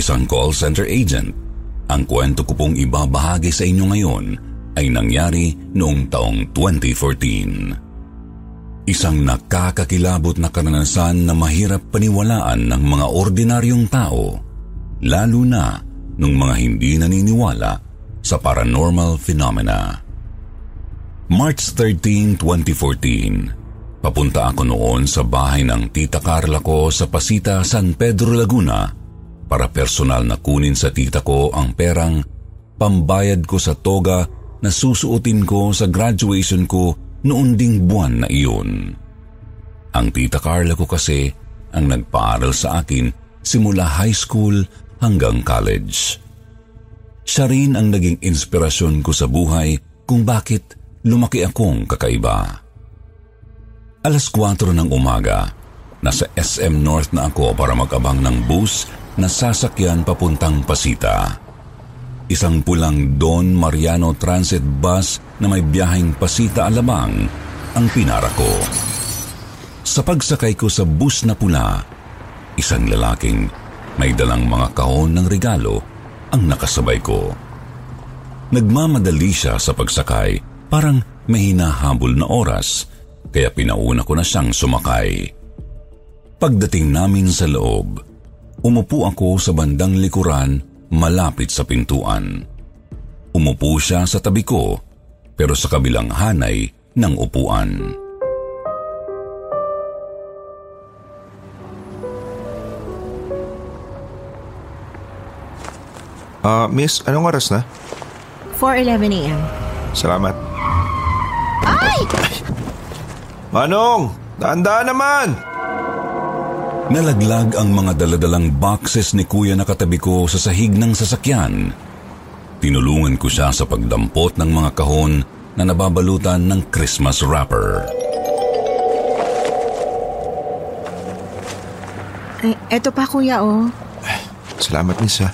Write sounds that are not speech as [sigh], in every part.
isang call center agent. Ang kwento ko pong ibabahagi sa inyo ngayon ay nangyari noong taong 2014. Isang nakakakilabot na karanasan na mahirap paniwalaan ng mga ordinaryong tao, lalo na ng mga hindi naniniwala sa paranormal phenomena. March 13, 2014. Papunta ako noon sa bahay ng tita Carla ko sa Pasita, San Pedro, Laguna para personal na kunin sa tita ko ang perang pambayad ko sa toga na susuotin ko sa graduation ko noon ding buwan na iyon. Ang tita Carla ko kasi ang nagpaaral sa akin simula high school hanggang college. Siya rin ang naging inspirasyon ko sa buhay kung bakit lumaki akong kakaiba. Alas 4 ng umaga, nasa SM North na ako para mag-abang ng bus na sasakyan papuntang Pasita. Isang pulang Don Mariano Transit Bus na may biyaheng Pasita-Alabang ang pinara ko. Sa pagsakay ko sa bus na pula, isang lalaking may dalang mga kahon ng regalo ang nakasabay ko. Nagmamadali siya sa pagsakay, parang may hinahabol na oras, kaya pinauna ko na siyang sumakay. Pagdating namin sa loob, umupo ako sa bandang likuran malapit sa pintuan. Umupo siya sa tabi ko, pero sa kabilang hanay ng upuan. Ah, miss, anong oras na? 4.11 a.m. Salamat. Ay! Manong! Daan-daan naman! Nalaglag ang mga daladalang boxes ni kuya na katabi ko sa sahig ng sasakyan. Tinulungan ko siya sa pagdampot ng mga kahon na nababalutan ng Christmas wrapper. Ay, eto pa kuya oh. Salamat, miss ha.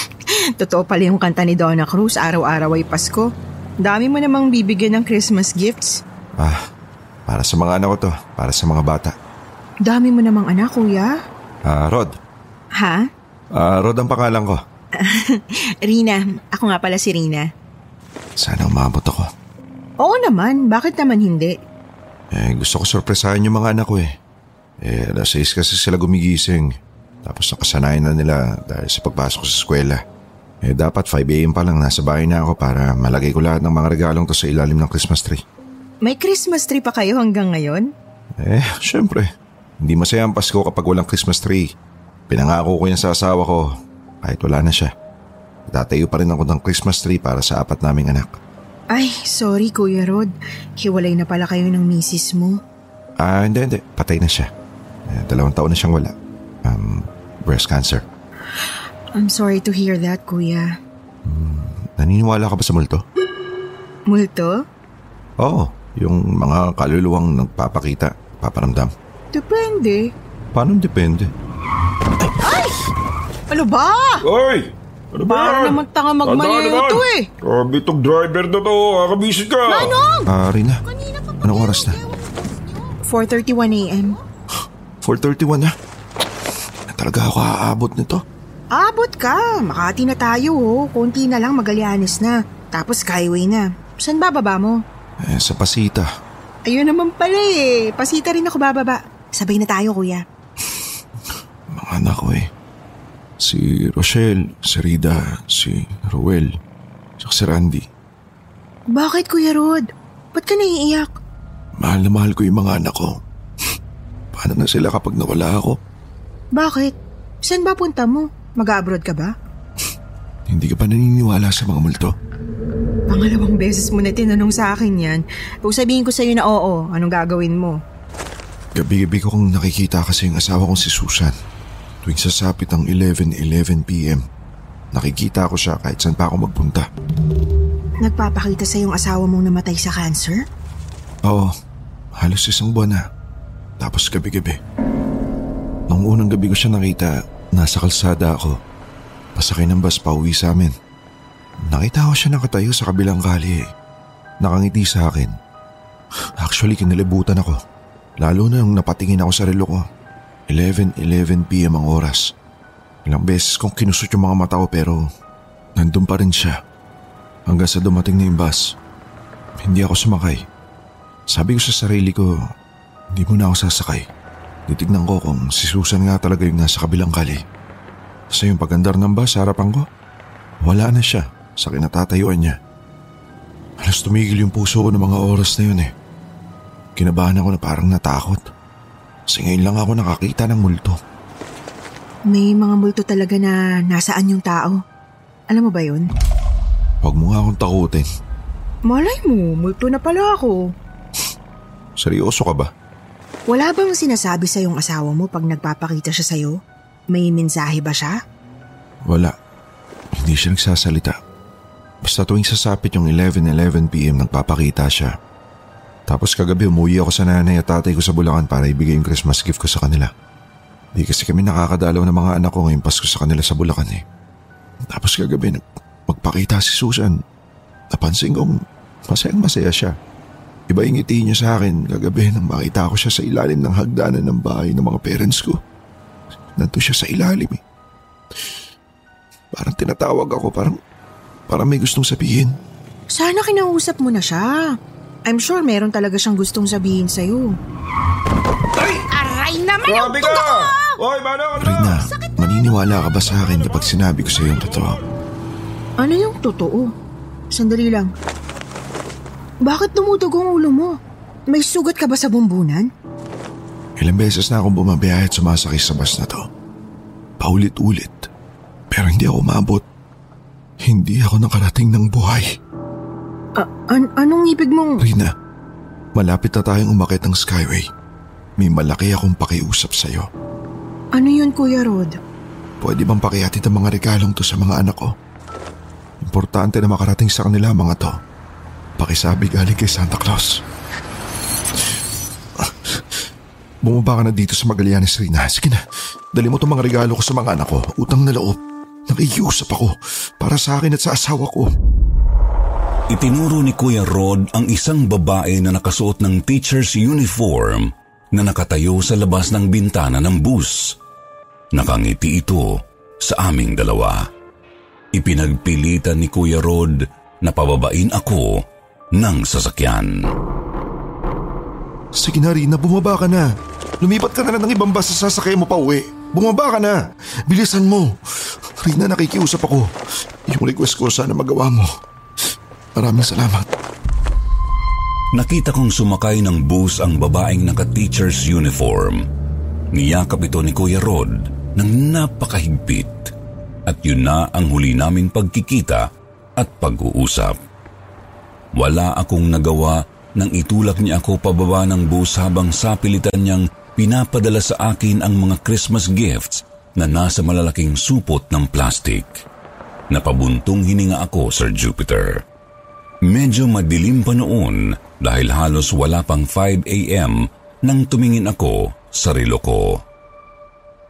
[laughs] Totoo pala yung kanta ni Donna Cruz, araw-araw ay Pasko. Dami mo namang bibigyan ng Christmas gifts. Ah, para sa mga anak ko to. Para sa mga bata. Dami mo namang anak, kuya. Ah, Rod. Ha? Ah, Rod ang pangalan ko. [laughs] Rina. Ako nga pala si Rina. Sana umabot ako. Oo naman, bakit naman hindi? Eh, gusto ko sorpresahan yung mga anak ko eh. Eh, alas 6 kasi sila gumigising. Tapos nakasanayan na nila dahil sa pagpasok sa eskwela. Eh, dapat 5 a.m. pa lang nasa bahay na ako para malagay ko lahat ng mga regalong to sa ilalim ng Christmas tree. May Christmas tree pa kayo hanggang ngayon? Eh, syempre. Hindi masaya ang Pasko kapag walang Christmas tree. Pinangako ko yan sa asawa ko kahit wala na siya. Tatayo pa rin ako ng Christmas tree para sa apat naming anak. Ay, sorry Kuya Rod. Hiwalay na pala kayo ng misis mo. Ah, hindi, hindi. Patay na siya. Eh, dalawang taon na siyang wala. Um, breast cancer. I'm sorry to hear that, Kuya. Naniniwala ka ba sa multo? Multo? Oo, yung mga kaluluwang nagpapakita, paparamdam. Depende. Paano depende? Ano ba? Oy! Ano ba Para yan? naman tanga magmaneho to eh. Grabe itong driver na to. Kakabisit ka. Manong! Ah, Rina. Anong oras na? 4.31 a.m. 4.31 na. Na talaga ako aabot nito. Abot ka. Makati na tayo oh. Konti na lang Magallanes na. Tapos Skyway na. Saan bababa mo? Eh, sa pasita. Ayun naman pala eh. Pasita rin ako bababa. Sabay na tayo kuya. Mga anak ko eh. Si Rochelle, si Rida, si Roel, saka si Randy. Bakit Kuya Rod? Ba't ka naiiyak? Mahal na mahal ko yung mga anak ko. Paano na sila kapag nawala ako? Bakit? Saan ba punta mo? Mag-abroad ka ba? Hindi ka pa naniniwala sa mga multo? Pangalawang beses mo na tinanong sa akin yan. Kung sabihin ko sa'yo na oo, anong gagawin mo? Gabi-gabi ko kung nakikita kasi yung asawa kong si Susan. Tuwing sasapit ang 11.11pm, nakikita ko siya kahit saan pa ako magpunta. Nagpapakita sa yung asawa mong namatay sa cancer? Oo, halos isang buwan na. Tapos gabi-gabi. Nung unang gabi ko siya nakita, nasa kalsada ako. Pasakay ng bus pa uwi sa amin. Nakita ko siya nakatayo sa kabilang kali. Nakangiti sa akin. Actually, kinalibutan ako. Lalo na nung napatingin ako sa relo ko. 11.11pm ang oras. Ilang beses kong kinusot yung mga mata ko pero nandun pa rin siya. Hanggang sa dumating na yung bus. Hindi ako sumakay. Sabi ko sa sarili ko, hindi mo na ako sasakay. Titignan ko kung si Susan nga talaga yung nasa kabilang kali. Sa yung pagandar ng bus sa harapan ko, wala na siya sa kinatatayuan niya. Halos tumigil yung puso ko ng mga oras na yun eh. Kinabahan ako na parang natakot. Kasi ngayon lang ako nakakita ng multo. May mga multo talaga na nasaan yung tao. Alam mo ba yun? Huwag mo nga akong takutin. Malay mo, multo na pala ako. Seryoso ka ba? Wala bang sinasabi sa yung asawa mo pag nagpapakita siya sa'yo? May mensahe ba siya? Wala. Hindi siya nagsasalita. Basta tuwing sasapit yung 11.11pm nagpapakita siya. Tapos kagabi umuwi ako sa nanay at tatay ko sa Bulacan para ibigay yung Christmas gift ko sa kanila. Di kasi kami nakakadalaw ng mga anak ko ngayong Pasko sa kanila sa Bulacan eh. Tapos kagabi magpakita si Susan. Napansin kong masayang masaya siya. Iba yung ngiti niya sa akin kagabi nang makita ko siya sa ilalim ng hagdanan ng bahay ng mga parents ko. Nandun siya sa ilalim eh. Parang tinatawag ako, parang, parang may gustong sabihin. Sana kinausap mo na siya. I'm sure meron talaga siyang gustong sabihin sa'yo. Aray naman ang Grabe ka! Hoy, mana ka na! Rina, maniniwala ka ba sa akin kapag sinabi ko sa iyo ang totoo? Ano yung totoo? Sandali lang. Bakit dumudugo ang ulo mo? May sugat ka ba sa bumbunan? Ilang beses na akong bumabiyahe at sumasakay sa bus na to. Paulit-ulit. Pero hindi ako umabot. Hindi ako nakarating ng buhay. An- anong ibig mong... Rina, malapit na tayong umakit ng Skyway. May malaki akong pakiusap sa'yo. Ano yun, Kuya Rod? Pwede bang pakihatid ang mga regalong to sa mga anak ko? Importante na makarating sa kanila mga to. Pakisabi galing kay Santa Claus. Bumaba ka na dito sa Magallanes, Rina. Sige na, dali mo itong mga regalo ko sa mga anak ko. Utang na loob. Nakikiusap ako para sa akin at sa asawa ko. Itinuro ni Kuya Rod ang isang babae na nakasuot ng teacher's uniform na nakatayo sa labas ng bintana ng bus. Nakangiti ito sa aming dalawa. Ipinagpilitan ni Kuya Rod na pababain ako ng sasakyan. Sige na, Rina, bumaba ka na. Lumipat ka na lang ng ibang bus sa sasakyan mo pa uwi. Bumaba ka na. Bilisan mo. Rina, nakikiusap ako. Yung request ko sana magawa mo. Maraming salamat. Nakita kong sumakay ng bus ang babaeng naka-teacher's uniform. Niyakap ito ni Kuya Rod ng napakahigpit. At yun na ang huli naming pagkikita at pag-uusap. Wala akong nagawa nang itulak niya ako pababa ng bus habang sapilitan niyang pinapadala sa akin ang mga Christmas gifts na nasa malalaking supot ng plastic. Napabuntong hininga ako, Sir Jupiter. Medyo madilim pa noon dahil halos wala pang 5 a.m. nang tumingin ako sa relo ko.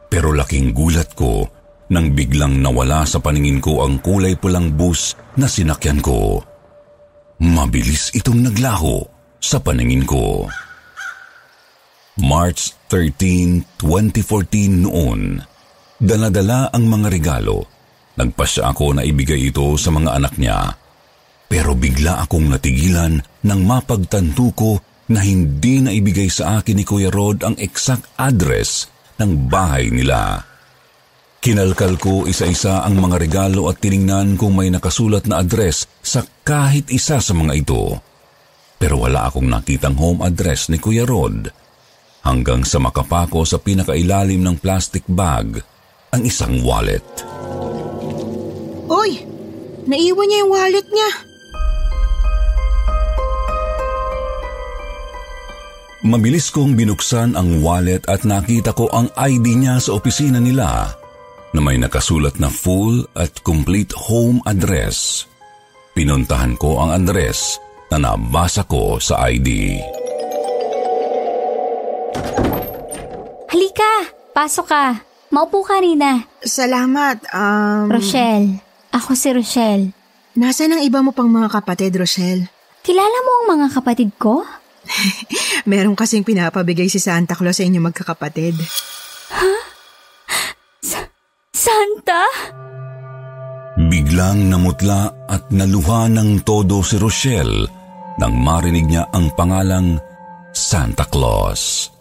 Pero laking gulat ko nang biglang nawala sa paningin ko ang kulay pulang bus na sinakyan ko. Mabilis itong naglaho sa paningin ko. March 13, 2014 noon. Daladala ang mga regalo. Nagpasya ako na ibigay ito sa mga anak niya. Pero bigla akong natigilan nang mapagtanto ko na hindi na ibigay sa akin ni Kuya Rod ang exact address ng bahay nila. Kinalkal ko isa-isa ang mga regalo at tiningnan kung may nakasulat na address sa kahit isa sa mga ito. Pero wala akong nakitang home address ni Kuya Rod. Hanggang sa makapako sa pinakailalim ng plastic bag ang isang wallet. Uy! Naiwan niya yung wallet niya. Mabilis kong binuksan ang wallet at nakita ko ang ID niya sa opisina nila na may nakasulat na full at complete home address. Pinuntahan ko ang address na nabasa ko sa ID. Halika, pasok ka. Maupo ka, Rina. Salamat, um... Rochelle. Ako si Rochelle. Nasaan ang iba mo pang mga kapatid, Rochelle? Kilala mo ang mga kapatid ko? [laughs] Meron kasing pinapabigay si Santa Claus sa inyo magkakapatid. Santa? Biglang namutla at naluha ng todo si Rochelle nang marinig niya ang pangalang Santa Claus.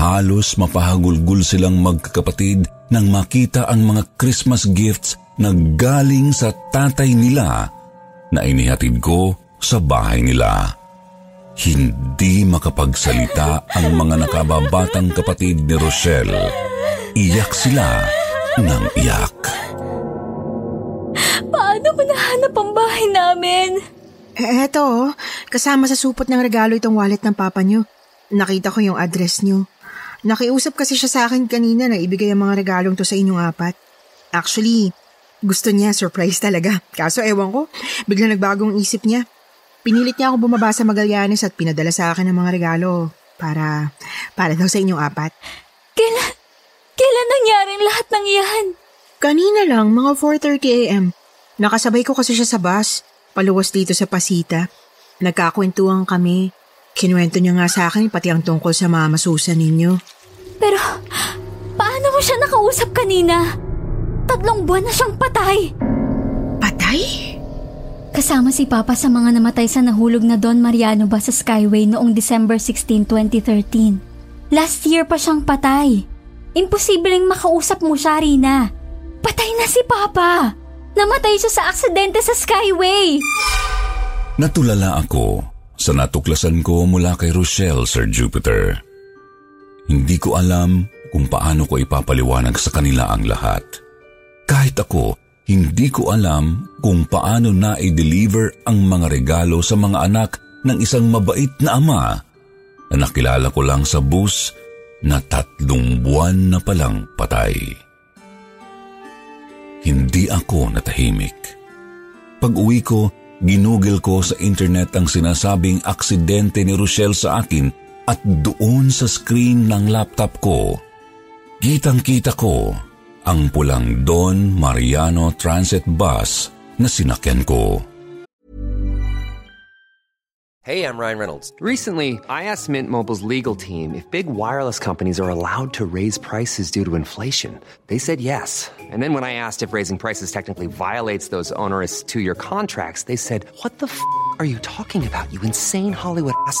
Halos mapahagulgul silang magkakapatid nang makita ang mga Christmas gifts na galing sa tatay nila na inihatid ko sa bahay nila. Hindi makapagsalita ang mga nakababatang kapatid ni Rochelle. Iyak sila ng iyak. Paano mo nahanap ang bahay namin? Eh, eto, oh. kasama sa supot ng regalo itong wallet ng papa nyo. Nakita ko yung address nyo. Nakiusap kasi siya sa akin kanina na ibigay ang mga regalong to sa inyong apat. Actually, gusto niya, surprise talaga. Kaso ewan ko, bigla nagbagong isip niya. Pinilit niya ako bumaba sa Magallanes at pinadala sa akin ang mga regalo para, para daw sa inyong apat. Kailan, kailan nangyaring lahat ng iyan? Kanina lang, mga 4.30 a.m. Nakasabay ko kasi siya sa bus, paluwas dito sa Pasita. Nagkakwentuhan kami. Kinuwento niya nga sa akin pati ang tungkol sa mama Susan ninyo. Pero, paano mo siya nakausap kanina? Tatlong buwan na siyang patay. Patay? Kasama si Papa sa mga namatay sa nahulog na Don Mariano ba sa Skyway noong December 16, 2013. Last year pa siyang patay. Imposibleng makausap mo siya, Rina. Patay na si Papa. Namatay siya sa aksidente sa Skyway. Natulala ako sa natuklasan ko mula kay Rochelle, Sir Jupiter. Hindi ko alam kung paano ko ipapaliwanag sa kanila ang lahat. Kahit ako, hindi ko alam kung paano na i-deliver ang mga regalo sa mga anak ng isang mabait na ama na nakilala ko lang sa bus na tatlong buwan na palang patay. Hindi ako natahimik. Pag uwi ko, ginugel ko sa internet ang sinasabing aksidente ni Rochelle sa akin at doon sa screen ng laptop ko, kitang-kita ko ang pulang Don Mariano Transit Bus na sinakyan ko. Hey, I'm Ryan Reynolds. Recently, I asked Mint Mobile's legal team if big wireless companies are allowed to raise prices due to inflation. They said yes. And then when I asked if raising prices technically violates those onerous two year contracts, they said, What the f are you talking about, you insane Hollywood ass?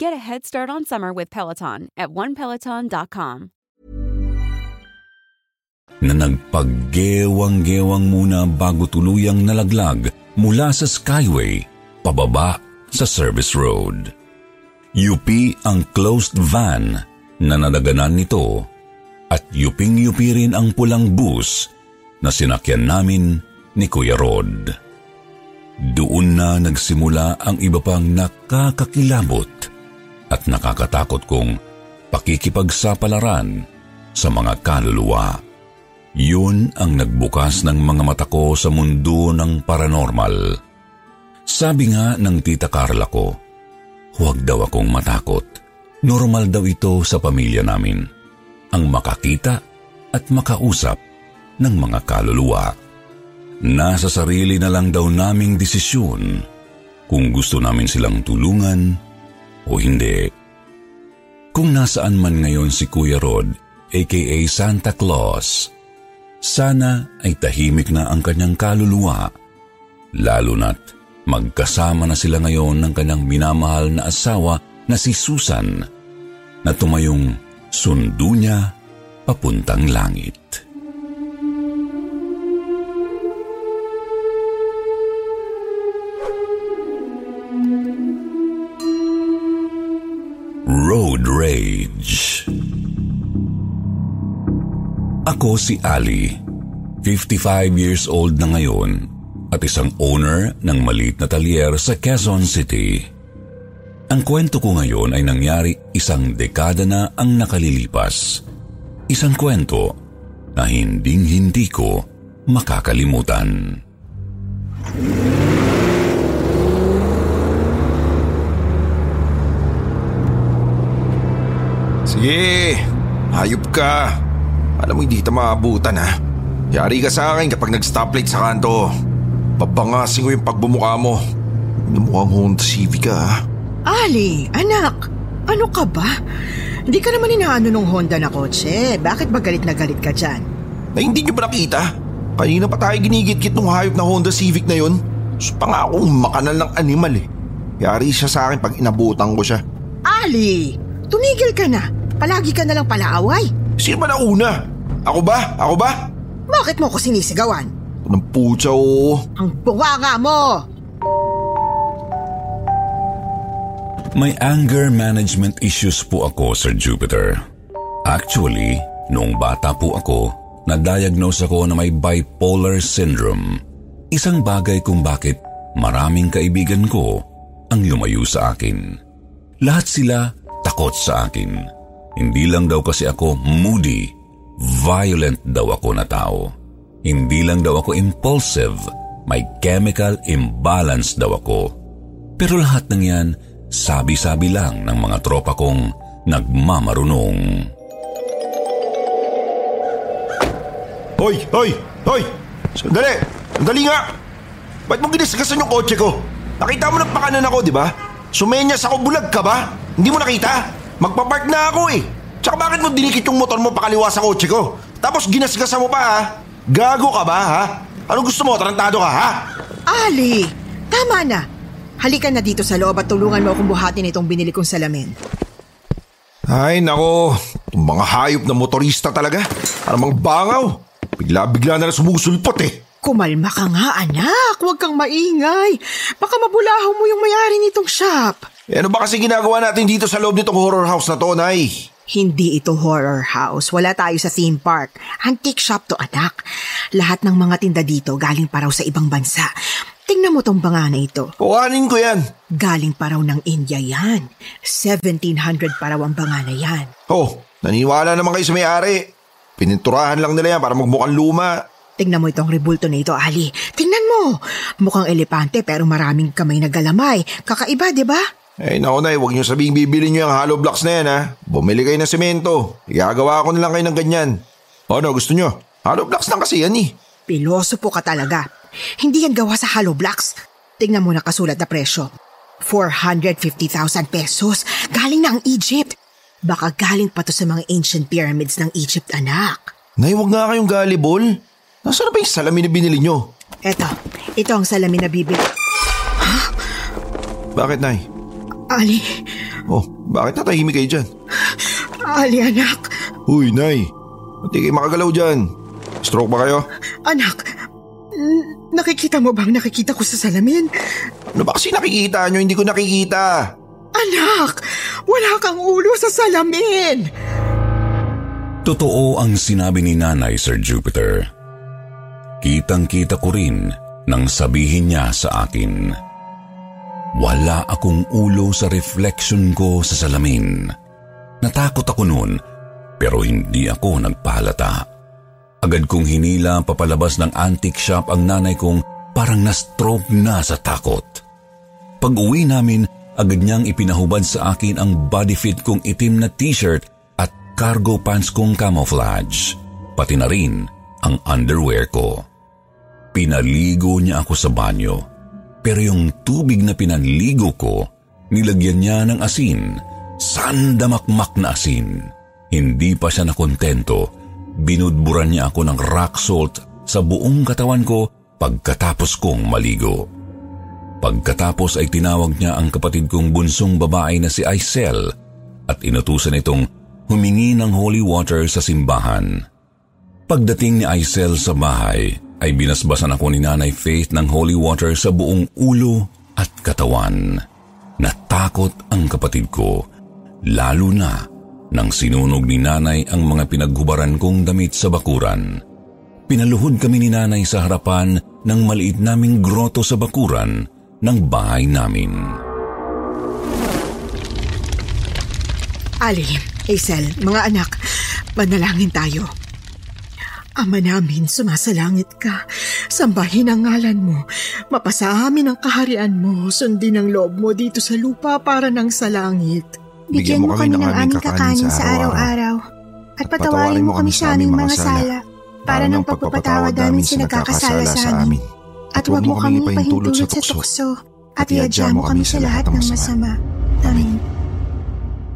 Get a head start on summer with Peloton at onepeloton.com. na nagpaggewang-gewang muna bago tuluyang nalaglag mula sa Skyway pababa sa Service Road. UP ang closed van na nadaganan nito at yuping-yupi rin ang pulang bus na sinakyan namin ni Kuya Rod. Doon na nagsimula ang iba pang nakakakilabot at nakakatakot kong pakikipagsapalaran sa mga kaluluwa. Yun ang nagbukas ng mga mata ko sa mundo ng paranormal. Sabi nga ng tita Carla ko, huwag daw akong matakot. Normal daw ito sa pamilya namin. Ang makakita at makausap ng mga kaluluwa. Nasa sarili na lang daw naming desisyon kung gusto namin silang tulungan o hindi. Kung nasaan man ngayon si Kuya Rod, aka Santa Claus, sana ay tahimik na ang kanyang kaluluwa, lalo na't magkasama na sila ngayon ng kanyang minamahal na asawa na si Susan na tumayong sundo niya papuntang langit. Ako si Ali, 55 years old na ngayon at isang owner ng maliit na talyer sa Quezon City. Ang kwento ko ngayon ay nangyari isang dekada na ang nakalilipas. Isang kwento na hinding-hindi ko makakalimutan. Sige, hayop ka. Alam mo hindi kita maabutan ha. Yari ka sa akin kapag nag-stoplight sa kanto. Babangasin ko yung pagbumuka mo. Hindi mukhang Honda Civic ka ha. Ali, anak, ano ka ba? Hindi ka naman inaano nung Honda na kotse. Bakit ba galit na galit ka dyan? Na hindi niyo ba nakita? Kanina pa tayo ginigit-git ng hayop na Honda Civic na yun. Gusto pa nga akong makanal ng animal eh. Yari siya sa akin pag inabutan ko siya. Ali, tumigil ka na. Palagi ka na lang palaaway. Sino ba nauna? Ako ba? Ako ba? Bakit mo ko sinisigawan? Anong putya oo. Ang bunganga mo! May anger management issues po ako, Sir Jupiter. Actually, noong bata po ako, na-diagnose ako na may bipolar syndrome. Isang bagay kung bakit maraming kaibigan ko ang lumayo sa akin. Lahat sila takot sa akin. Hindi lang daw kasi ako moody, violent daw ako na tao. Hindi lang daw ako impulsive, may chemical imbalance daw ako. Pero lahat ng yan, sabi-sabi lang ng mga tropa kong nagmamarunong. Hoy! Hoy! Hoy! Sandali! Sandali nga! Ba't mo ginisgasan yung kotse ko? Nakita mo ng pakanan ako, di ba? Sumenyas ako, bulag ka ba? Hindi mo nakita? Magpapark na ako eh. Tsaka bakit mo dinikit yung motor mo pakaliwa sa kotse ko? Tapos ginasgasan mo pa ha? Gago ka ba ha? Anong gusto mo? Tarantado ka ha? Ali, tama na. Halika na dito sa loob at tulungan mo akong buhatin itong binili kong salamin. Ay nako, mga hayop na motorista talaga. Mga bangaw. Bigla-bigla na lang sumusulpot eh. Kumalma ka nga, anak. Huwag kang maingay. Baka mabulahaw mo yung mayari nitong shop. Eh, ano ba kasi ginagawa natin dito sa loob nitong horror house na to, Nay? Hindi ito horror house. Wala tayo sa theme park. Antique shop to, anak. Lahat ng mga tinda dito galing pa raw sa ibang bansa. Tingnan mo tong banga na ito. Kuhanin ko yan. Galing pa raw ng India yan. 1700 pa raw ang banga na yan. Oh, naniwala naman kayo sa may-ari. Pininturahan lang nila yan para magmukhang luma. Tingnan mo itong rebulto na ito, Ali. Tingnan mo. Mukhang elepante pero maraming kamay na galamay. Kakaiba, di ba? Eh, naku na, huwag niyo sabihing bibili niyo yung hollow blocks na yan ha. Bumili kayo ng semento. Igagawa ko na lang kayo ng ganyan. Ano, gusto niyo? Hollow blocks lang kasi yan eh. Piloso po ka talaga. Hindi yan gawa sa hollow blocks. Tingnan mo nakasulat na presyo. 450,000 pesos. Galing na ang Egypt. Baka galing pa to sa mga ancient pyramids ng Egypt, anak. Nay, huwag nga kayong galibol. Nasaan na ba yung salamin na binili niyo? Eto, ito ang salamin na bibili. Bakit, Nay? Ali, Oh, bakit natahimik kayo dyan? Ali anak, Uy, Nay. Hindi kayo makagalaw dyan. Stroke ba kayo? anak. n- Nakikita mo bang nakikita ko sa salamin? Ano ba kasi nakikita nyo? Hindi ko nakikita. Anak, wala kang ulo sa salamin. Totoo ang sinabi ni Nanay Sir Jupiter. Kitang-kita ko rin nang sabihin niya sa akin. Wala akong ulo sa reflection ko sa salamin. Natakot ako noon pero hindi ako nagpahalata. Agad kong hinila papalabas ng antique shop ang nanay kong parang na-stroke na sa takot. Pag uwi namin, agad niyang ipinahubad sa akin ang body fit kong itim na t-shirt at cargo pants kong camouflage, pati na rin ang underwear ko. Pinaligo niya ako sa banyo, pero yung tubig na pinanligo ko, nilagyan niya ng asin, sandamakmak na asin. Hindi pa siya nakontento, binudburan niya ako ng rock salt sa buong katawan ko pagkatapos kong maligo. Pagkatapos ay tinawag niya ang kapatid kong bunsong babae na si Aisel at inutusan itong humingi ng holy water sa simbahan. Pagdating ni Aisel sa bahay, ay binasbasan ako ni Nanay Faith ng holy water sa buong ulo at katawan. Natakot ang kapatid ko, lalo na nang sinunog ni Nanay ang mga pinaghubaran kong damit sa bakuran. Pinaluhod kami ni Nanay sa harapan ng maliit naming groto sa bakuran ng bahay namin. Ali, Hazel, mga anak, manalangin tayo. Ama namin, sumasalangit ka. Sambahin ang ngalan mo. Mapasa amin ang kaharian mo. Sundin ang loob mo dito sa lupa para ng sa langit. Bigyan mo kami ng aming kakanin sa araw-araw. At patawarin mo kami sa aming mga sala para ng pagpapatawad namin sa nagkakasala sa amin. At huwag mo kami pahintulot sa tukso at iadya mo kami sa lahat ng masama. Amen.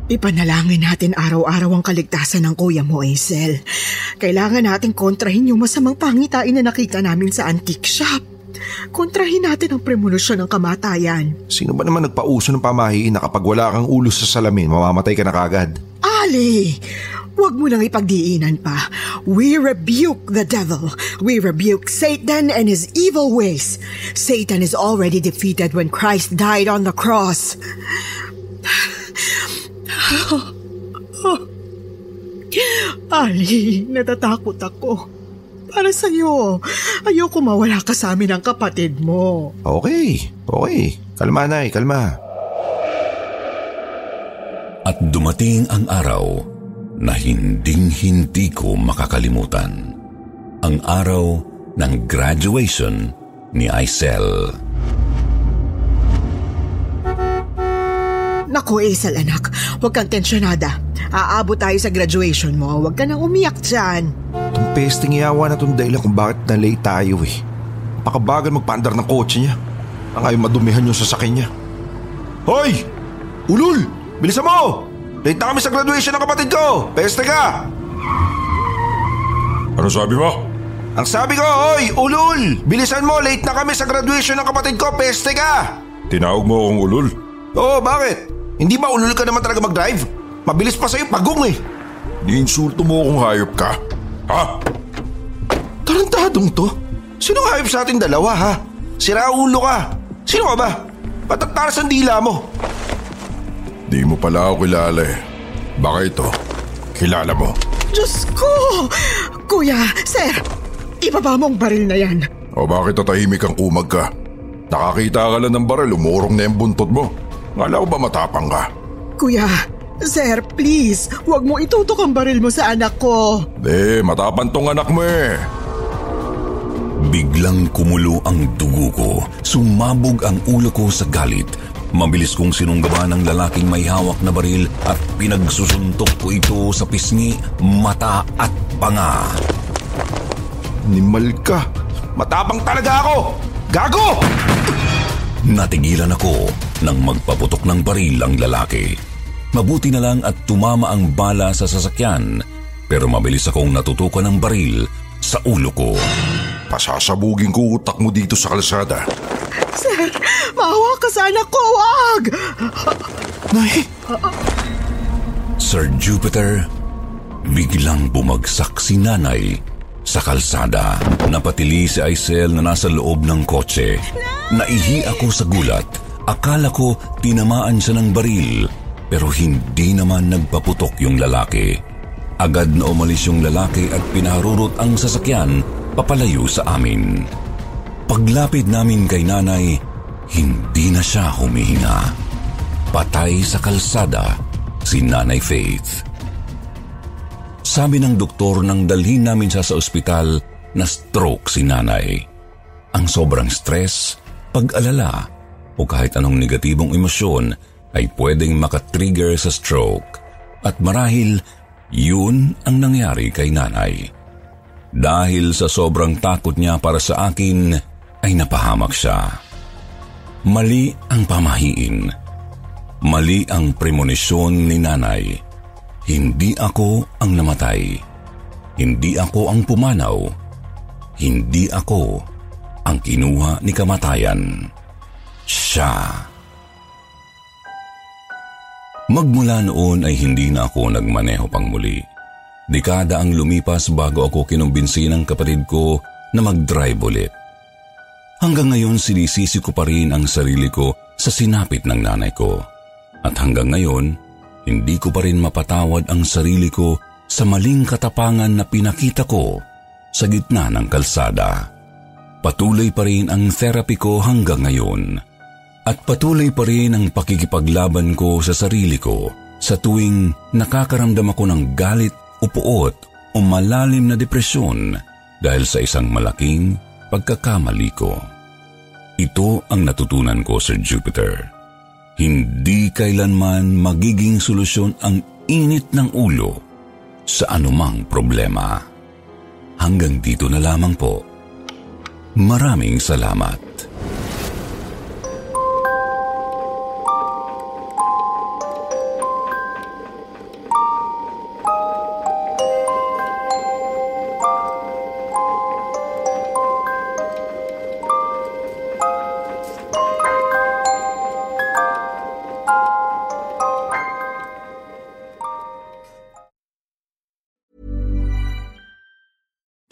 Ipanalangin natin araw-araw ang kaligtasan ng kuya mo, Hazel. Kailangan natin kontrahin yung masamang pangitain na nakita namin sa antique shop. Kontrahin natin ang premolusyon ng kamatayan. Sino ba naman nagpauso ng pamahiin na kapag wala kang ulo sa salamin, mamamatay ka na kagad? Ali! Huwag mo nang ipagdiinan pa. We rebuke the devil. We rebuke Satan and his evil ways. Satan is already defeated when Christ died on the cross. [laughs] Ali, natatakot ako. Para sa'yo, ayoko mawala ka sa amin ang kapatid mo. Okay, okay. Kalma na kalma. At dumating ang araw na hinding-hindi ko makakalimutan. Ang araw ng graduation ni Aisel. Naku, Hazel anak, huwag kang tensyonada. Aabot tayo sa graduation mo, huwag ka nang umiyak dyan. Itong pesting iyawa na itong dahilan kung bakit na-late tayo eh. Pakabagal magpaandar ng kotse niya. Ang ayaw madumihan yung sasakyan niya. Hoy! Ulul! Bilisan mo! Late na kami sa graduation ng kapatid ko! Peste ka! Ano sabi mo? Ang sabi ko, hoy, ulul! Bilisan mo, late na kami sa graduation ng kapatid ko, peste ka! Tinawag mo akong ulul? Oo, bakit? Hindi ba ulul ka naman talaga mag-drive? Mabilis pa sa'yo pagong eh. Niinsulto mo akong hayop ka. Ha? Tarantadong to? Sino hayop sa ating dalawa ha? Sira ulo ka. Sino ka ba? Patataras ang dila mo. Di mo pala ako kilala eh. Baka ito, kilala mo. Diyos ko! Kuya, sir, ibaba mo ang baril na yan. O bakit tatahimik ang kumag ka? Nakakita ka lang ng baril, umurong na yung buntot mo. Ngala ko ba matapang ka? Kuya, sir, please, huwag mo itutok ang baril mo sa anak ko. De, matapang tong anak mo eh. Biglang kumulo ang dugo ko. Sumabog ang ulo ko sa galit. Mabilis kong sinunggaban ng lalaking may hawak na baril at pinagsusuntok ko ito sa pisngi, mata at panga. Nimal ka. Matapang talaga ako! Gago! Natigilan ako nang magpaputok ng baril ang lalaki. Mabuti na lang at tumama ang bala sa sasakyan pero mabilis akong natutukan ng baril sa ulo ko. Pasasabugin ko utak mo dito sa kalsada. Sir, maawa ka sa anak ko, wag! Nay! Sir Jupiter, biglang bumagsak si nanay sa kalsada. Napatili si Aisel na nasa loob ng kotse. Naihi ako sa gulat. Akala ko tinamaan siya ng baril pero hindi naman nagpaputok yung lalaki. Agad na umalis yung lalaki at pinaharurot ang sasakyan papalayo sa amin. Paglapit namin kay nanay, hindi na siya humihinga. Patay sa kalsada si Nanay Faith. Sabi ng doktor nang dalhin namin siya sa ospital na stroke si nanay. Ang sobrang stress, pag-alala o kahit anong negatibong emosyon ay pwedeng makatrigger sa stroke. At marahil yun ang nangyari kay nanay. Dahil sa sobrang takot niya para sa akin, ay napahamak siya. Mali ang pamahiin. Mali ang premonisyon ni nanay. Hindi ako ang namatay. Hindi ako ang pumanaw. Hindi ako ang kinuha ni kamatayan. Siya. Magmula noon ay hindi na ako nagmaneho pang muli. Dekada ang lumipas bago ako kinumbinsi ng kapatid ko na mag-drive ulit. Hanggang ngayon sinisisi ko pa rin ang sarili ko sa sinapit ng nanay ko. At hanggang ngayon, hindi ko pa rin mapatawad ang sarili ko sa maling katapangan na pinakita ko sa gitna ng kalsada. Patuloy pa rin ang therapy ko hanggang ngayon. At patuloy pa rin ang pakikipaglaban ko sa sarili ko sa tuwing nakakaramdam ako ng galit o puot o malalim na depresyon dahil sa isang malaking pagkakamali ko. Ito ang natutunan ko sa Jupiter. Hindi kailanman magiging solusyon ang init ng ulo sa anumang problema. Hanggang dito na lamang po. Maraming salamat.